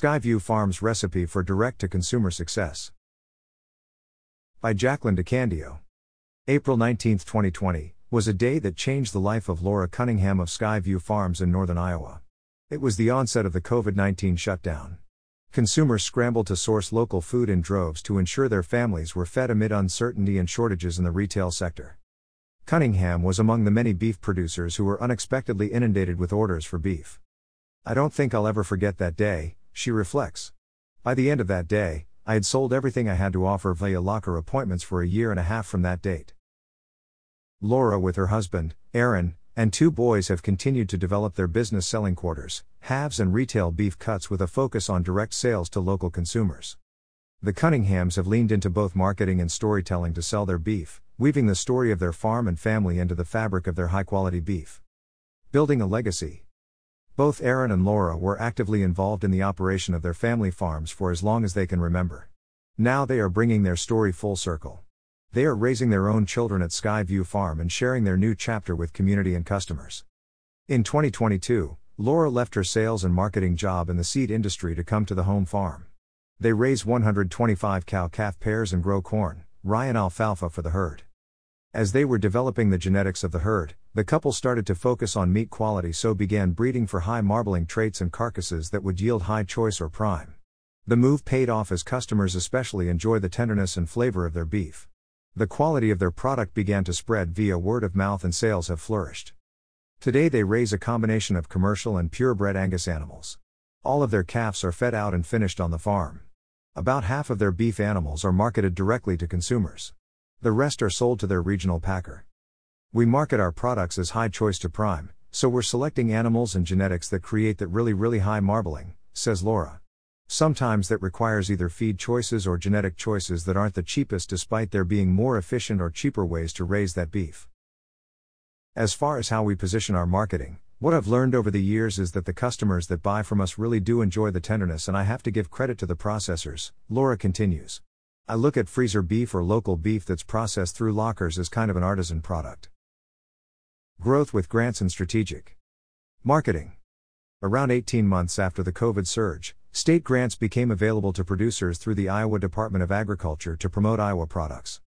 Skyview Farms Recipe for Direct to Consumer Success. By Jaclyn De Candio. April 19, 2020, was a day that changed the life of Laura Cunningham of Skyview Farms in northern Iowa. It was the onset of the COVID 19 shutdown. Consumers scrambled to source local food in droves to ensure their families were fed amid uncertainty and shortages in the retail sector. Cunningham was among the many beef producers who were unexpectedly inundated with orders for beef. I don't think I'll ever forget that day, she reflects. By the end of that day, I had sold everything I had to offer via locker appointments for a year and a half from that date. Laura, with her husband, Aaron, and two boys have continued to develop their business selling quarters, halves, and retail beef cuts with a focus on direct sales to local consumers. The Cunninghams have leaned into both marketing and storytelling to sell their beef, weaving the story of their farm and family into the fabric of their high quality beef. Building a legacy. Both Aaron and Laura were actively involved in the operation of their family farms for as long as they can remember. Now they are bringing their story full circle. They are raising their own children at Skyview Farm and sharing their new chapter with community and customers. In 2022, Laura left her sales and marketing job in the seed industry to come to the home farm. They raise 125 cow calf pairs and grow corn, rye, and alfalfa for the herd. As they were developing the genetics of the herd, the couple started to focus on meat quality so began breeding for high marbling traits and carcasses that would yield high choice or prime. The move paid off as customers especially enjoy the tenderness and flavor of their beef. The quality of their product began to spread via word of mouth and sales have flourished. Today they raise a combination of commercial and purebred Angus animals. All of their calves are fed out and finished on the farm. About half of their beef animals are marketed directly to consumers. The rest are sold to their regional packer. We market our products as high choice to prime, so we're selecting animals and genetics that create that really, really high marbling, says Laura. Sometimes that requires either feed choices or genetic choices that aren't the cheapest despite there being more efficient or cheaper ways to raise that beef. As far as how we position our marketing, what I've learned over the years is that the customers that buy from us really do enjoy the tenderness, and I have to give credit to the processors, Laura continues. I look at freezer beef or local beef that's processed through lockers as kind of an artisan product. Growth with grants and strategic marketing. Around 18 months after the COVID surge, state grants became available to producers through the Iowa Department of Agriculture to promote Iowa products.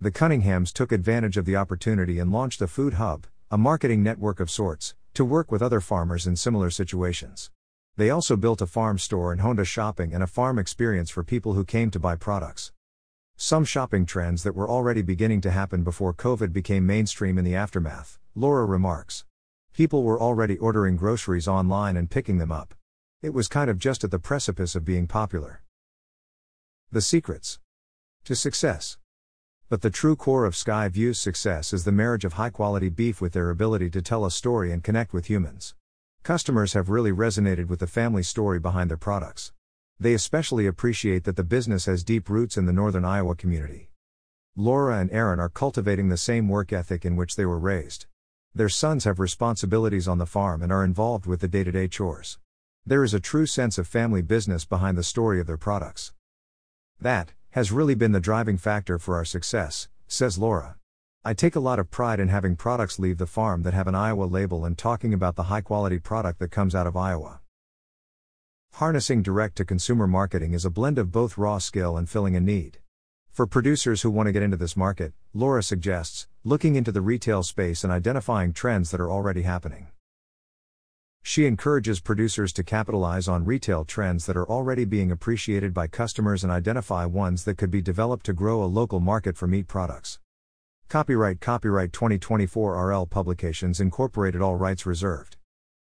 The Cunninghams took advantage of the opportunity and launched a food hub, a marketing network of sorts, to work with other farmers in similar situations. They also built a farm store and honed a shopping and a farm experience for people who came to buy products. Some shopping trends that were already beginning to happen before COVID became mainstream in the aftermath, Laura remarks. People were already ordering groceries online and picking them up. It was kind of just at the precipice of being popular. The secrets to success. But the true core of Skyview's success is the marriage of high quality beef with their ability to tell a story and connect with humans. Customers have really resonated with the family story behind their products. They especially appreciate that the business has deep roots in the northern Iowa community. Laura and Aaron are cultivating the same work ethic in which they were raised. Their sons have responsibilities on the farm and are involved with the day to day chores. There is a true sense of family business behind the story of their products. That has really been the driving factor for our success, says Laura. I take a lot of pride in having products leave the farm that have an Iowa label and talking about the high quality product that comes out of Iowa. Harnessing direct to consumer marketing is a blend of both raw skill and filling a need. For producers who want to get into this market, Laura suggests looking into the retail space and identifying trends that are already happening. She encourages producers to capitalize on retail trends that are already being appreciated by customers and identify ones that could be developed to grow a local market for meat products. Copyright Copyright 2024 RL Publications Incorporated All rights reserved.